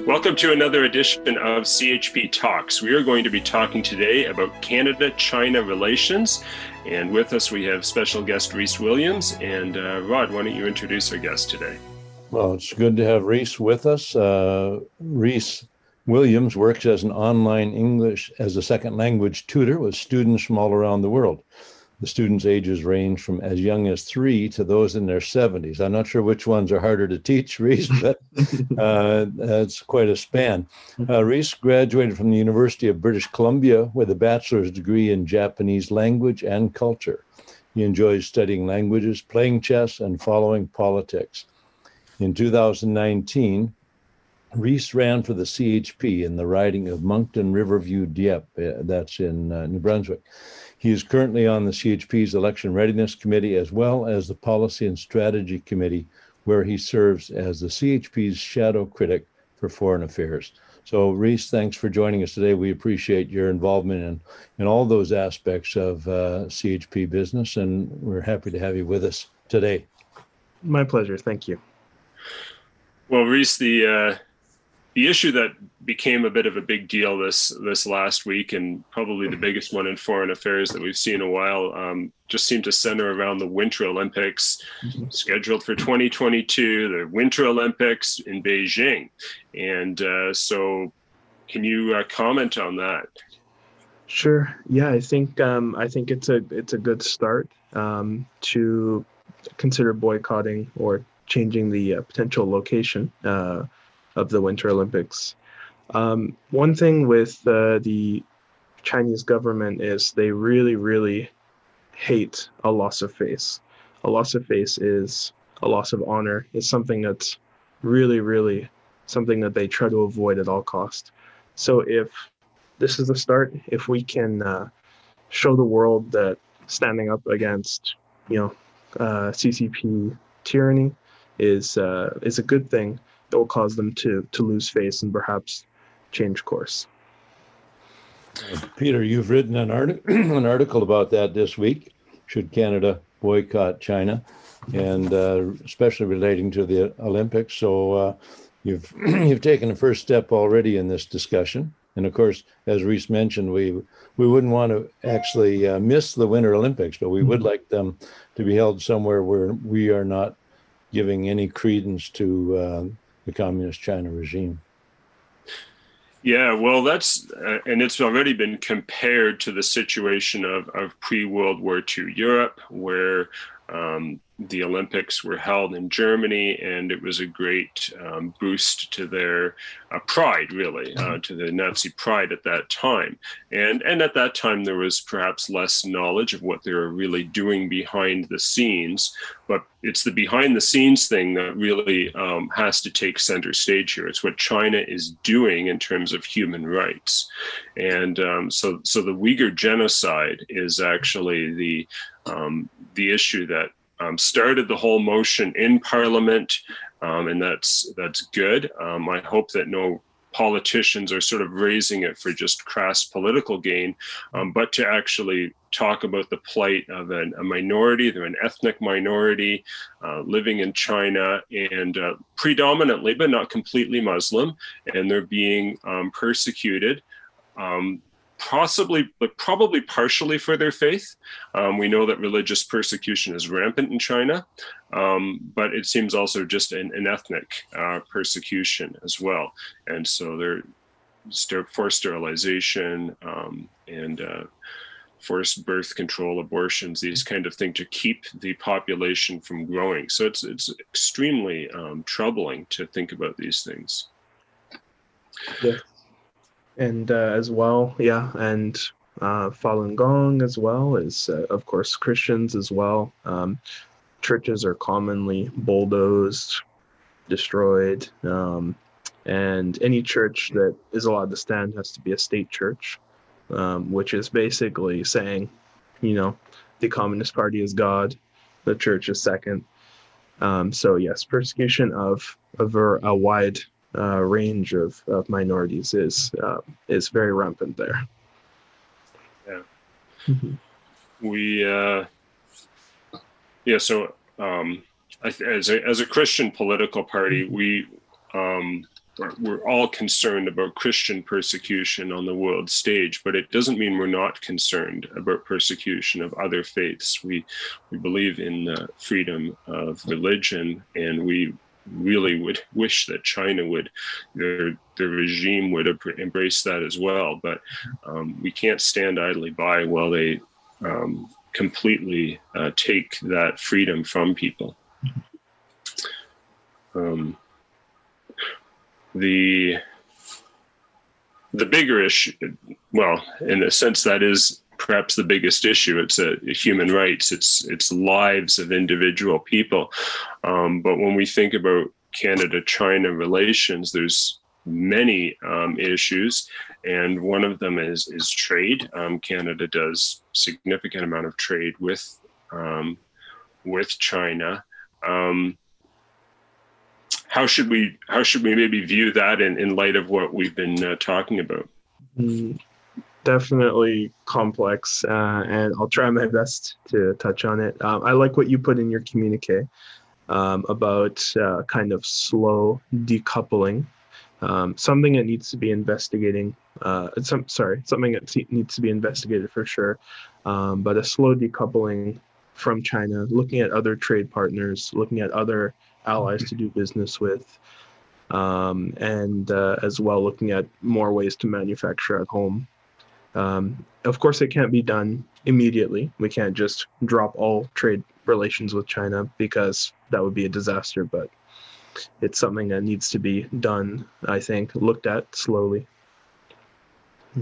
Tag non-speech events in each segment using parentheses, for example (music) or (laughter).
Welcome to another edition of CHP Talks. We are going to be talking today about Canada China relations. And with us, we have special guest Reese Williams. And uh, Rod, why don't you introduce our guest today? Well, it's good to have Reese with us. Uh, Reese Williams works as an online English as a second language tutor with students from all around the world. The students' ages range from as young as three to those in their 70s. I'm not sure which ones are harder to teach, (laughs) Reese, but uh, it's quite a span. Uh, Reese graduated from the University of British Columbia with a bachelor's degree in Japanese language and culture. He enjoys studying languages, playing chess, and following politics. In 2019, Reese ran for the CHP in the riding of Moncton Riverview Dieppe, uh, that's in uh, New Brunswick. He is currently on the CHP's Election Readiness Committee as well as the Policy and Strategy Committee, where he serves as the CHP's shadow critic for foreign affairs. So, Reese, thanks for joining us today. We appreciate your involvement in, in all those aspects of uh, CHP business, and we're happy to have you with us today. My pleasure. Thank you. Well, Reese, the uh, the issue that became a bit of a big deal this this last week, and probably the biggest one in foreign affairs that we've seen in a while, um, just seemed to center around the Winter Olympics, mm-hmm. scheduled for 2022, the Winter Olympics in Beijing, and uh, so, can you uh, comment on that? Sure. Yeah, I think um, I think it's a it's a good start um, to consider boycotting or changing the uh, potential location uh, of the Winter Olympics. Um, one thing with uh, the Chinese government is they really, really hate a loss of face. A loss of face is a loss of honor. It's something that's really, really something that they try to avoid at all cost. So if this is the start, if we can uh, show the world that standing up against, you know, uh, CCP tyranny is uh, is a good thing, that will cause them to to lose face and perhaps change course. Peter, you've written an, art- (clears throat) an article about that this week. Should Canada boycott China, and uh, especially relating to the Olympics? So uh, you've (clears throat) you've taken the first step already in this discussion. And of course, as Reese mentioned, we we wouldn't want to actually uh, miss the Winter Olympics, but we would mm-hmm. like them to be held somewhere where we are not giving any credence to uh, the communist China regime. Yeah, well, that's uh, and it's already been compared to the situation of, of pre World War II Europe, where um, the Olympics were held in Germany, and it was a great um, boost to their uh, pride, really, uh, mm-hmm. to the Nazi pride at that time. And and at that time, there was perhaps less knowledge of what they were really doing behind the scenes. But it's the behind the scenes thing that really um, has to take center stage here. It's what China is doing in terms of human rights, and um, so so the Uyghur genocide is actually the um, the issue that um, started the whole motion in Parliament, um, and that's that's good. Um, I hope that no politicians are sort of raising it for just crass political gain, um, but to actually talk about the plight of an, a minority, they're an ethnic minority uh, living in China and uh, predominantly, but not completely Muslim, and they're being um, persecuted. Um, possibly, but probably partially for their faith. Um, we know that religious persecution is rampant in China, um, but it seems also just an, an ethnic uh, persecution as well. And so they're forced sterilization um, and uh, forced birth control, abortions, these kind of things to keep the population from growing. So it's it's extremely um, troubling to think about these things. Yeah and uh, as well, yeah, and uh, Falun Gong as well as, uh, of course, Christians as well. Um, churches are commonly bulldozed, destroyed, um, and any church that is allowed to stand has to be a state church, um, which is basically saying, you know, the Communist Party is God, the church is second. Um, so yes, persecution of, of a wide uh, range of, of minorities is uh, is very rampant there. Yeah, mm-hmm. we uh, yeah. So um, as a as a Christian political party, mm-hmm. we um, we're all concerned about Christian persecution on the world stage, but it doesn't mean we're not concerned about persecution of other faiths. We we believe in the freedom of religion, and we really would wish that China would their their regime would embrace that as well. But um, we can't stand idly by while they um, completely uh, take that freedom from people. Um, the the bigger issue, well, in a sense, that is perhaps the biggest issue. It's a, a human rights. It's it's lives of individual people. Um, but when we think about Canada-China relations, there's many um, issues, and one of them is is trade. Um, Canada does significant amount of trade with um, with China. Um, how should we how should we maybe view that in, in light of what we've been uh, talking about? Definitely complex, uh, and I'll try my best to touch on it. Um, I like what you put in your communique um, about uh, kind of slow decoupling. Um, something that needs to be investigating. Uh, some sorry, something that needs to be investigated for sure. Um, but a slow decoupling from China, looking at other trade partners, looking at other allies to do business with, um, and uh, as well looking at more ways to manufacture at home. Um, of course, it can't be done immediately. We can't just drop all trade relations with China because that would be a disaster, but it's something that needs to be done, I think, looked at slowly.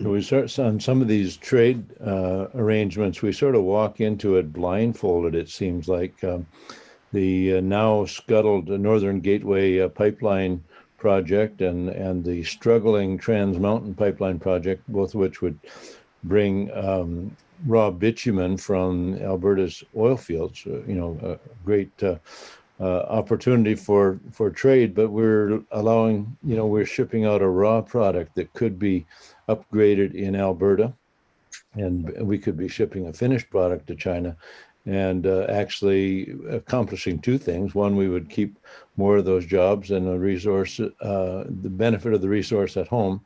We start on some of these trade uh, arrangements. We sort of walk into it blindfolded. It seems like um, the uh, now scuttled Northern Gateway uh, pipeline project and and the struggling Trans Mountain pipeline project, both of which would bring um, raw bitumen from Alberta's oil fields. Uh, you know, a great uh, uh, opportunity for for trade, but we're allowing you know we're shipping out a raw product that could be upgraded in Alberta, and we could be shipping a finished product to China and uh, actually accomplishing two things. One, we would keep more of those jobs and the resource, uh, the benefit of the resource at home.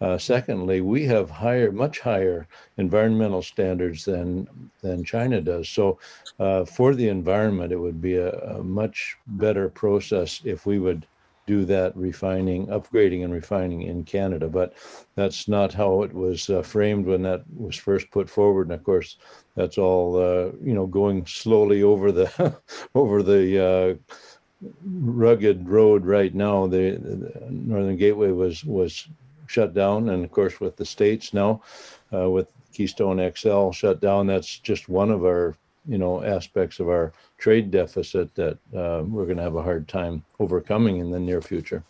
Uh, secondly, we have higher, much higher environmental standards than than China does. So, uh, for the environment, it would be a, a much better process if we would do that refining, upgrading and refining in Canada. But that's not how it was uh, framed when that was first put forward. And of course, that's all uh, you know going slowly over the (laughs) over the uh, rugged road right now. The, the, Northern Gateway was was shut down, and of course with the states now, uh, with Keystone XL shut down, that's just one of our you know aspects of our trade deficit that uh, we're going to have a hard time overcoming in the near future.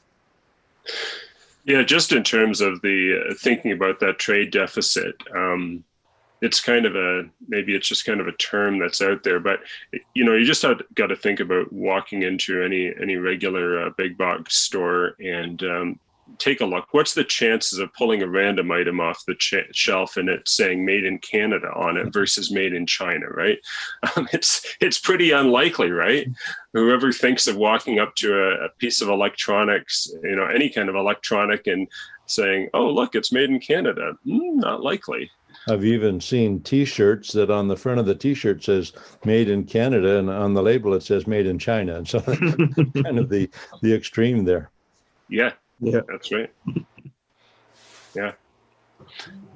Yeah, just in terms of the uh, thinking about that trade deficit, um, it's kind of a maybe it's just kind of a term that's out there, but you know you just got to think about walking into any any regular uh, big box store and um, take a look. What's the chances of pulling a random item off the ch- shelf and it saying "Made in Canada" on it versus "Made in China"? Right? (laughs) Um, it's it's pretty unlikely, right? Whoever thinks of walking up to a, a, piece of electronics, you know, any kind of electronic, and saying, "Oh, look, it's made in Canada," mm, not likely. I've even seen T-shirts that on the front of the T-shirt says "Made in Canada" and on the label it says "Made in China," and so (laughs) kind of the the extreme there. Yeah, yeah, that's right. yeah.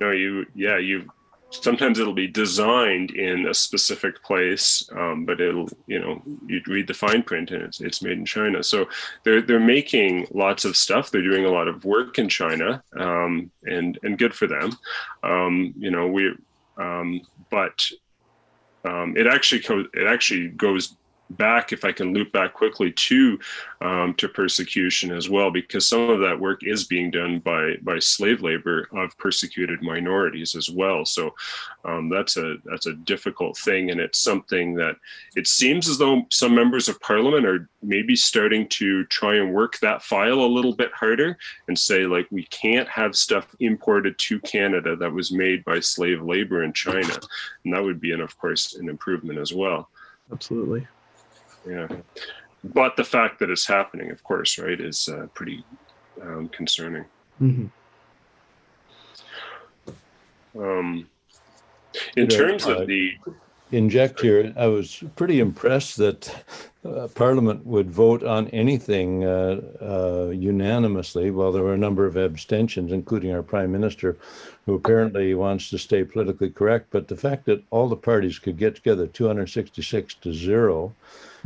No, you. Yeah, you. Sometimes it'll be designed in a specific place, um, but it'll, you know, you read the fine print and it's it's made in China. So they're they're making lots of stuff. They're doing a lot of work in China, um, and and good for them. Um, you know, we, um, but um, it actually co- it actually goes back, if I can loop back quickly to um, to persecution as well, because some of that work is being done by by slave labor of persecuted minorities as well. So um, that's a that's a difficult thing, and it's something that it seems as though some members of parliament are maybe starting to try and work that file a little bit harder and say like we can't have stuff imported to Canada that was made by slave labor in China, and that would be, and of course, an improvement as well. Absolutely yeah but the fact that it's happening, of course, right, is uh, pretty um, concerning. Mm-hmm. Um, in terms of the inject here, I was pretty impressed that uh, Parliament would vote on anything uh, uh, unanimously, while there were a number of abstentions, including our Prime Minister, who apparently wants to stay politically correct. But the fact that all the parties could get together 266 to 0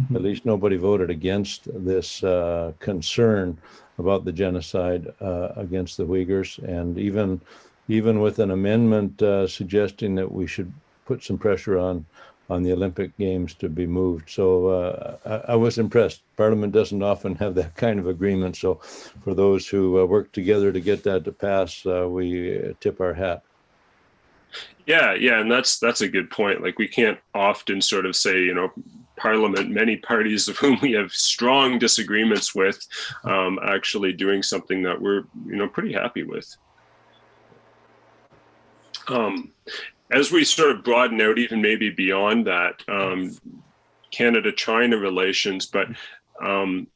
mm-hmm. at least nobody voted against this uh, concern about the genocide uh, against the Uyghurs, and even even with an amendment uh, suggesting that we should put some pressure on on the Olympic Games to be moved. So uh, I, I, was impressed. Parliament doesn't often have that kind of agreement. So for those who uh, work together to get that to pass, uh, we tip our hat. Yeah, yeah, and that's that's a good point. Like we can't often sort of say, you know, Parliament, many parties of whom we have strong disagreements with, um, actually doing something that we're you know pretty happy with. Um, as we sort of broaden out, even maybe beyond that, um, Canada-China relations, but um,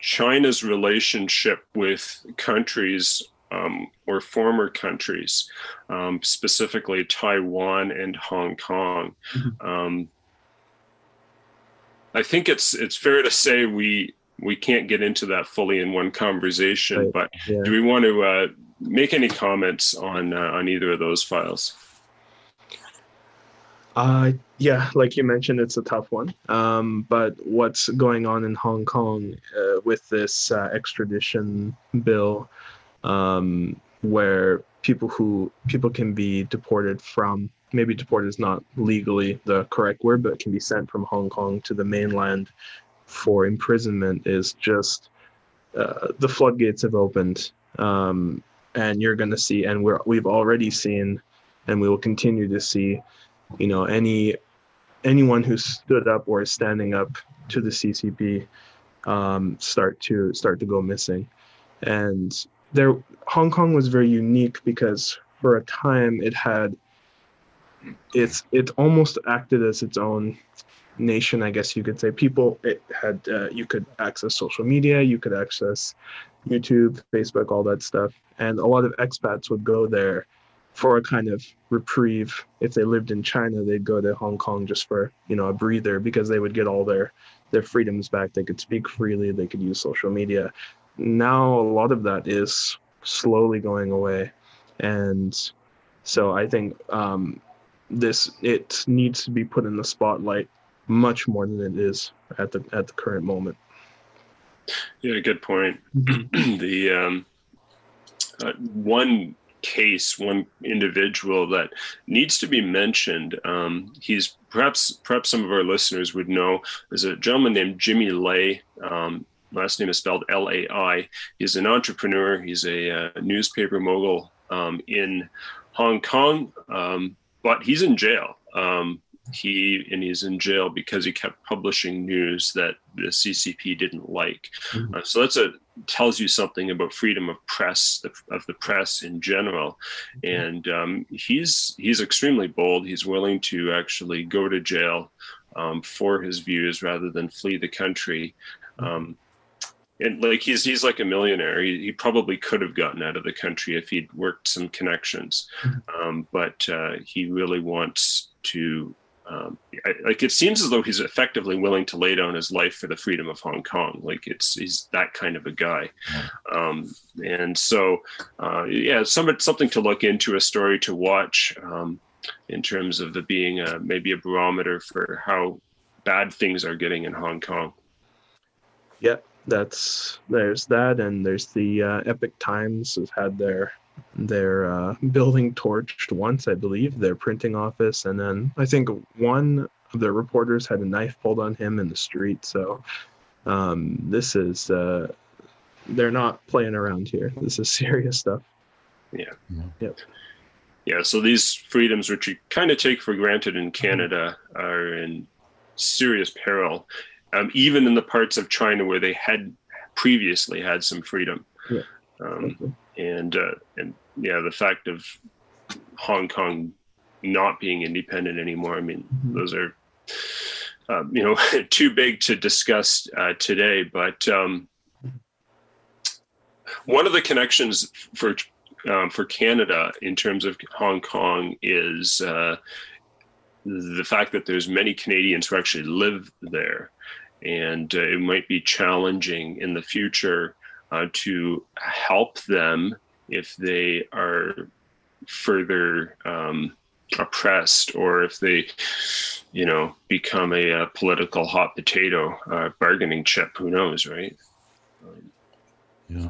China's relationship with countries um, or former countries, um, specifically Taiwan and Hong Kong. Mm-hmm. Um, I think it's it's fair to say we we can't get into that fully in one conversation, right. but yeah. do we want to uh, make any comments on uh, on either of those files? Uh, yeah, like you mentioned, it's a tough one. Um, but what's going on in Hong Kong uh, with this uh, extradition bill, um, where people who people can be deported from maybe deported is not legally the correct word, but can be sent from Hong Kong to the mainland for imprisonment is just uh, the floodgates have opened, um, and you're going to see, and we're we've already seen, and we will continue to see you know any anyone who stood up or is standing up to the CCP um, start to start to go missing, and there Hong Kong was very unique because for a time it had it's it almost acted as its own nation i guess you could say. People it had uh, you could access social media you could access youtube facebook all that stuff. And a lot of expats would go there for a kind of reprieve. If they lived in China, they'd go to Hong Kong just for you know a breather because they would get all their their freedoms back. They could speak freely. They could use social media. Now a lot of that is slowly going away, and so I think um, this it needs to be put in the spotlight much more than it is at the at the current moment. Yeah, good point. Mm-hmm. (clears throat) the um, uh, one case, one individual that needs to be mentioned. Um, he's perhaps perhaps some of our listeners would know. There's a gentleman named Jimmy Lai. Um, last name is spelled L-A-I. He's an entrepreneur. He's a, a uh, newspaper mogul um, in Hong Kong, um, but he's in jail. Um, he and he's in jail because he kept publishing news that the CCP didn't like. Mm-hmm. Uh, so that's a tells you something about freedom of press of the press in general. Mm-hmm. And um, he's he's extremely bold. He's willing to actually go to jail um, for his views rather than flee the country. Mm-hmm. Um, and like he's he's like a millionaire. He, he, probably could have gotten out of the country if he'd worked some connections, mm-hmm. um, but uh, he really wants to um, I, like it seems as though he's effectively willing to lay down his life for the freedom of Hong Kong. Like it's he's that kind of a guy, um, and so uh, yeah, some, something to look into, a story to watch um, in terms of the being a, maybe a barometer for how bad things are getting in Hong Kong. Yep, that's there's that, and there's the uh, Epoch Times has had their their uh, building torched once, I believe, their printing office, and then I think one of their reporters had a knife pulled on him in the street. So um, this is uh, they're not playing around here. This is (laughs) serious stuff. Yeah. Yep. Yeah. So these freedoms, which you kind of take for granted in Canada, are in serious peril, um, even in the parts of China where they had previously had some freedom. Yeah. Um, and uh, and yeah, the fact of Hong Kong not being independent anymore. I mean, mm-hmm. those are um, you know (laughs) too big to discuss uh, today. But um, one of the connections for um, for Canada in terms of Hong Kong is uh, the fact that there's many Canadians who actually live there, and uh, it might be challenging in the future uh, to help them if they are further um, oppressed or if they you know become a, a political hot potato uh, bargaining chip. Who knows right? Um, yeah.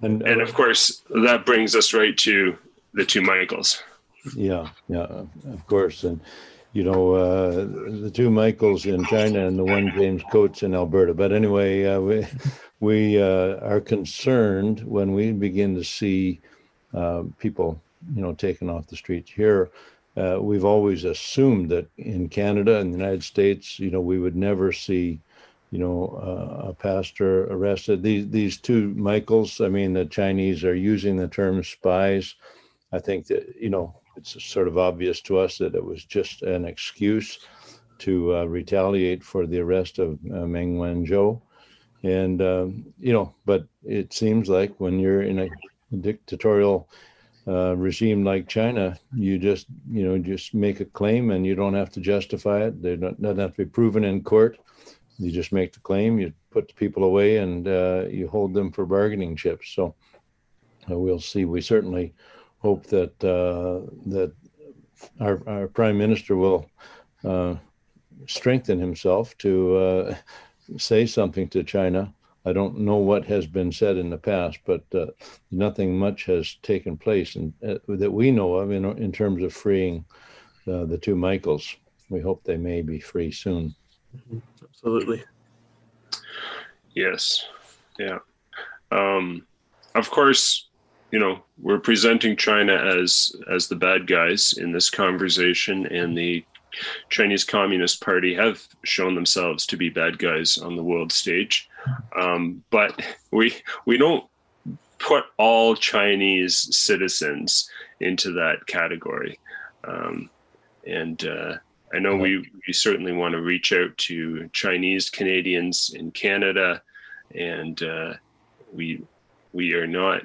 And and of course that brings us right to the two michaels. Yeah yeah of course. And you know uh, the two michaels in china and the one james coates in alberta but anyway uh, we we uh, are concerned when we begin to see uh, people you know taken off the streets here uh, we've always assumed that in Canada and the United States, you know, we would never see, you know, uh, a pastor arrested. These these two Michaels, I mean, the Chinese are using the term spies. I think that you know it's sort of obvious to us that it was just an excuse to uh, retaliate for the arrest of uh, Meng Wanzhou. And um, you know, but it seems like when you're in a dictatorial uh, regime like China, you just you know just make a claim and you don't have to justify it. They don't doesn't have to be proven in court. You just make the claim, you put the people away, and uh, you hold them for bargaining chips. So uh, we'll see. We certainly hope that uh, that our, our prime minister will uh, strengthen himself to uh, say something to China I don't know what has been said in the past, but uh, nothing much has taken place and uh, that we know of in, in terms of freeing uh, the two Michaels. We hope they may be free soon. Mm-hmm. Absolutely. Yes. Yeah. Um, of course, you know we're presenting China as as the bad guys in this conversation, and the Chinese Communist Party have shown themselves to be bad guys on the world stage. Um, but we we don't put all Chinese citizens into that category. Um, and uh, I know we, we certainly want to reach out to Chinese Canadians in Canada, and uh, we we are not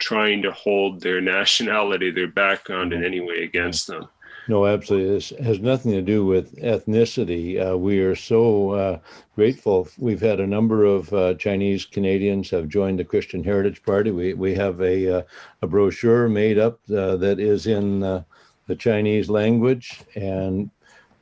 trying to hold their nationality, their background in any way against them. No, absolutely. This has nothing to do with ethnicity. Uh, we are so uh, grateful. We've had a number of uh, Chinese Canadians have joined the Christian Heritage Party. We we have a uh, a brochure made up uh, that is in uh, the Chinese language, and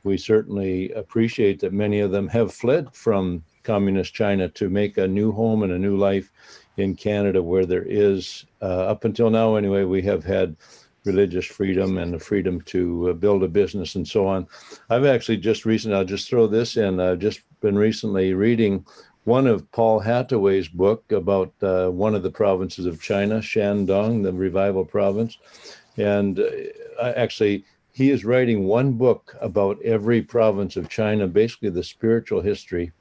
we certainly appreciate that many of them have fled from communist China to make a new home and a new life in Canada, where there is up until now anyway we have had religious freedom and the freedom to uh, build a business and so on. I've actually just recently, I'll just throw this in, I've just been recently reading one of Paul Hattaway's book about uh, one of the provinces of China, Shandong, the revival province. And uh, actually, he is writing one book about every province of China, basically the spiritual history,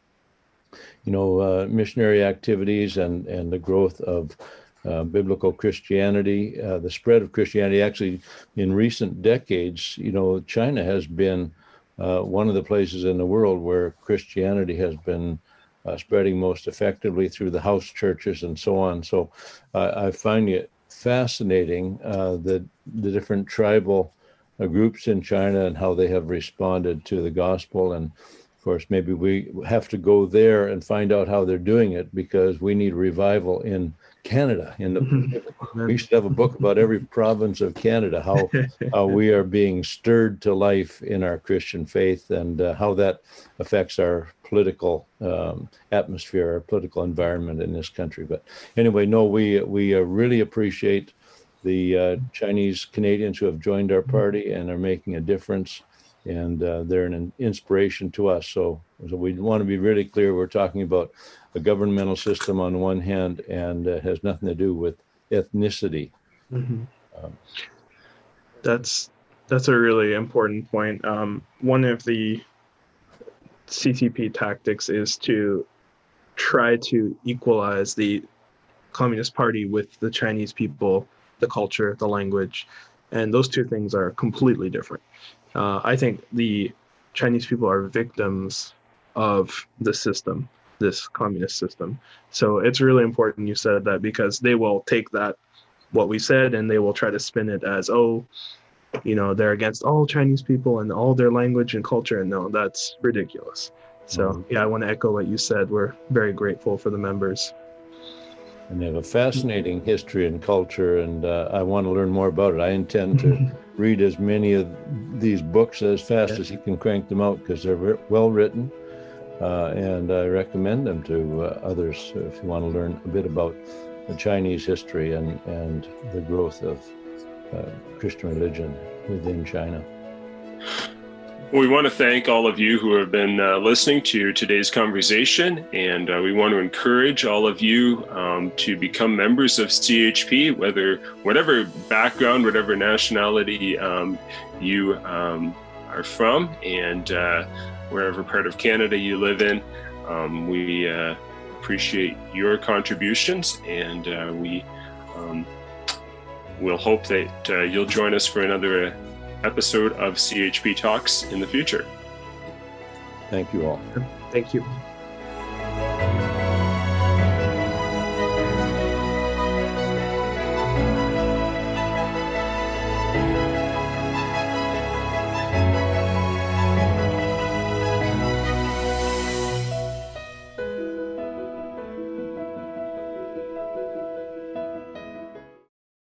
you know, uh, missionary activities and, and the growth of uh, biblical Christianity, uh, the spread of Christianity. Actually, in recent decades, you know, China has been uh, one of the places in the world where Christianity has been uh, spreading most effectively through the house churches and so on. So I find it fascinating uh, the the different tribal groups in China and how they have responded to the gospel and of course, maybe we have to go there and find out how they're doing it because we need revival in Canada. In the, mm-hmm. (laughs) we should have a book about every province of Canada, how, (laughs) how we are being stirred to life in our Christian faith and uh, how that affects our political um, atmosphere, our political environment in this country. But anyway, no, we we uh, really appreciate the uh, Chinese Canadians who have joined our party and are making a difference and uh, they're an inspiration to us. So, so, we want to be really clear. We're talking about a governmental system on one hand, and it has nothing to do with ethnicity. Mm-hmm. Um, that's that's a really important point. Um, one of the CCP tactics is to try to equalize the Communist Party with the Chinese people, the culture, the language, and those two things are completely different. Uh, I think the Chinese people are victims of the system, this communist system. So it's really important you said that because they will take that what we said and they will try to spin it as oh you know they're against all chinese people and all their language and culture and no that's ridiculous so mm-hmm. yeah i want to echo what you said we're very grateful for the members and they have a fascinating history and culture and uh, i want to learn more about it i intend to (laughs) read as many of these books as fast yeah. as you can crank them out because they're well written uh, and i recommend them to uh, others if you want to learn a bit about the Chinese history and, and the growth of uh, Christian religion within China. We want to thank all of you who have been uh, listening to today's conversation, and uh, we want to encourage all of you um, to become members of CHP, whether whatever background, whatever nationality um, you um, are from, and uh, wherever part of Canada you live in. Um, we uh, appreciate your contributions, and uh, we um, will hope that uh, you'll join us for another episode of CHP Talks in the future. Thank you all. Thank you.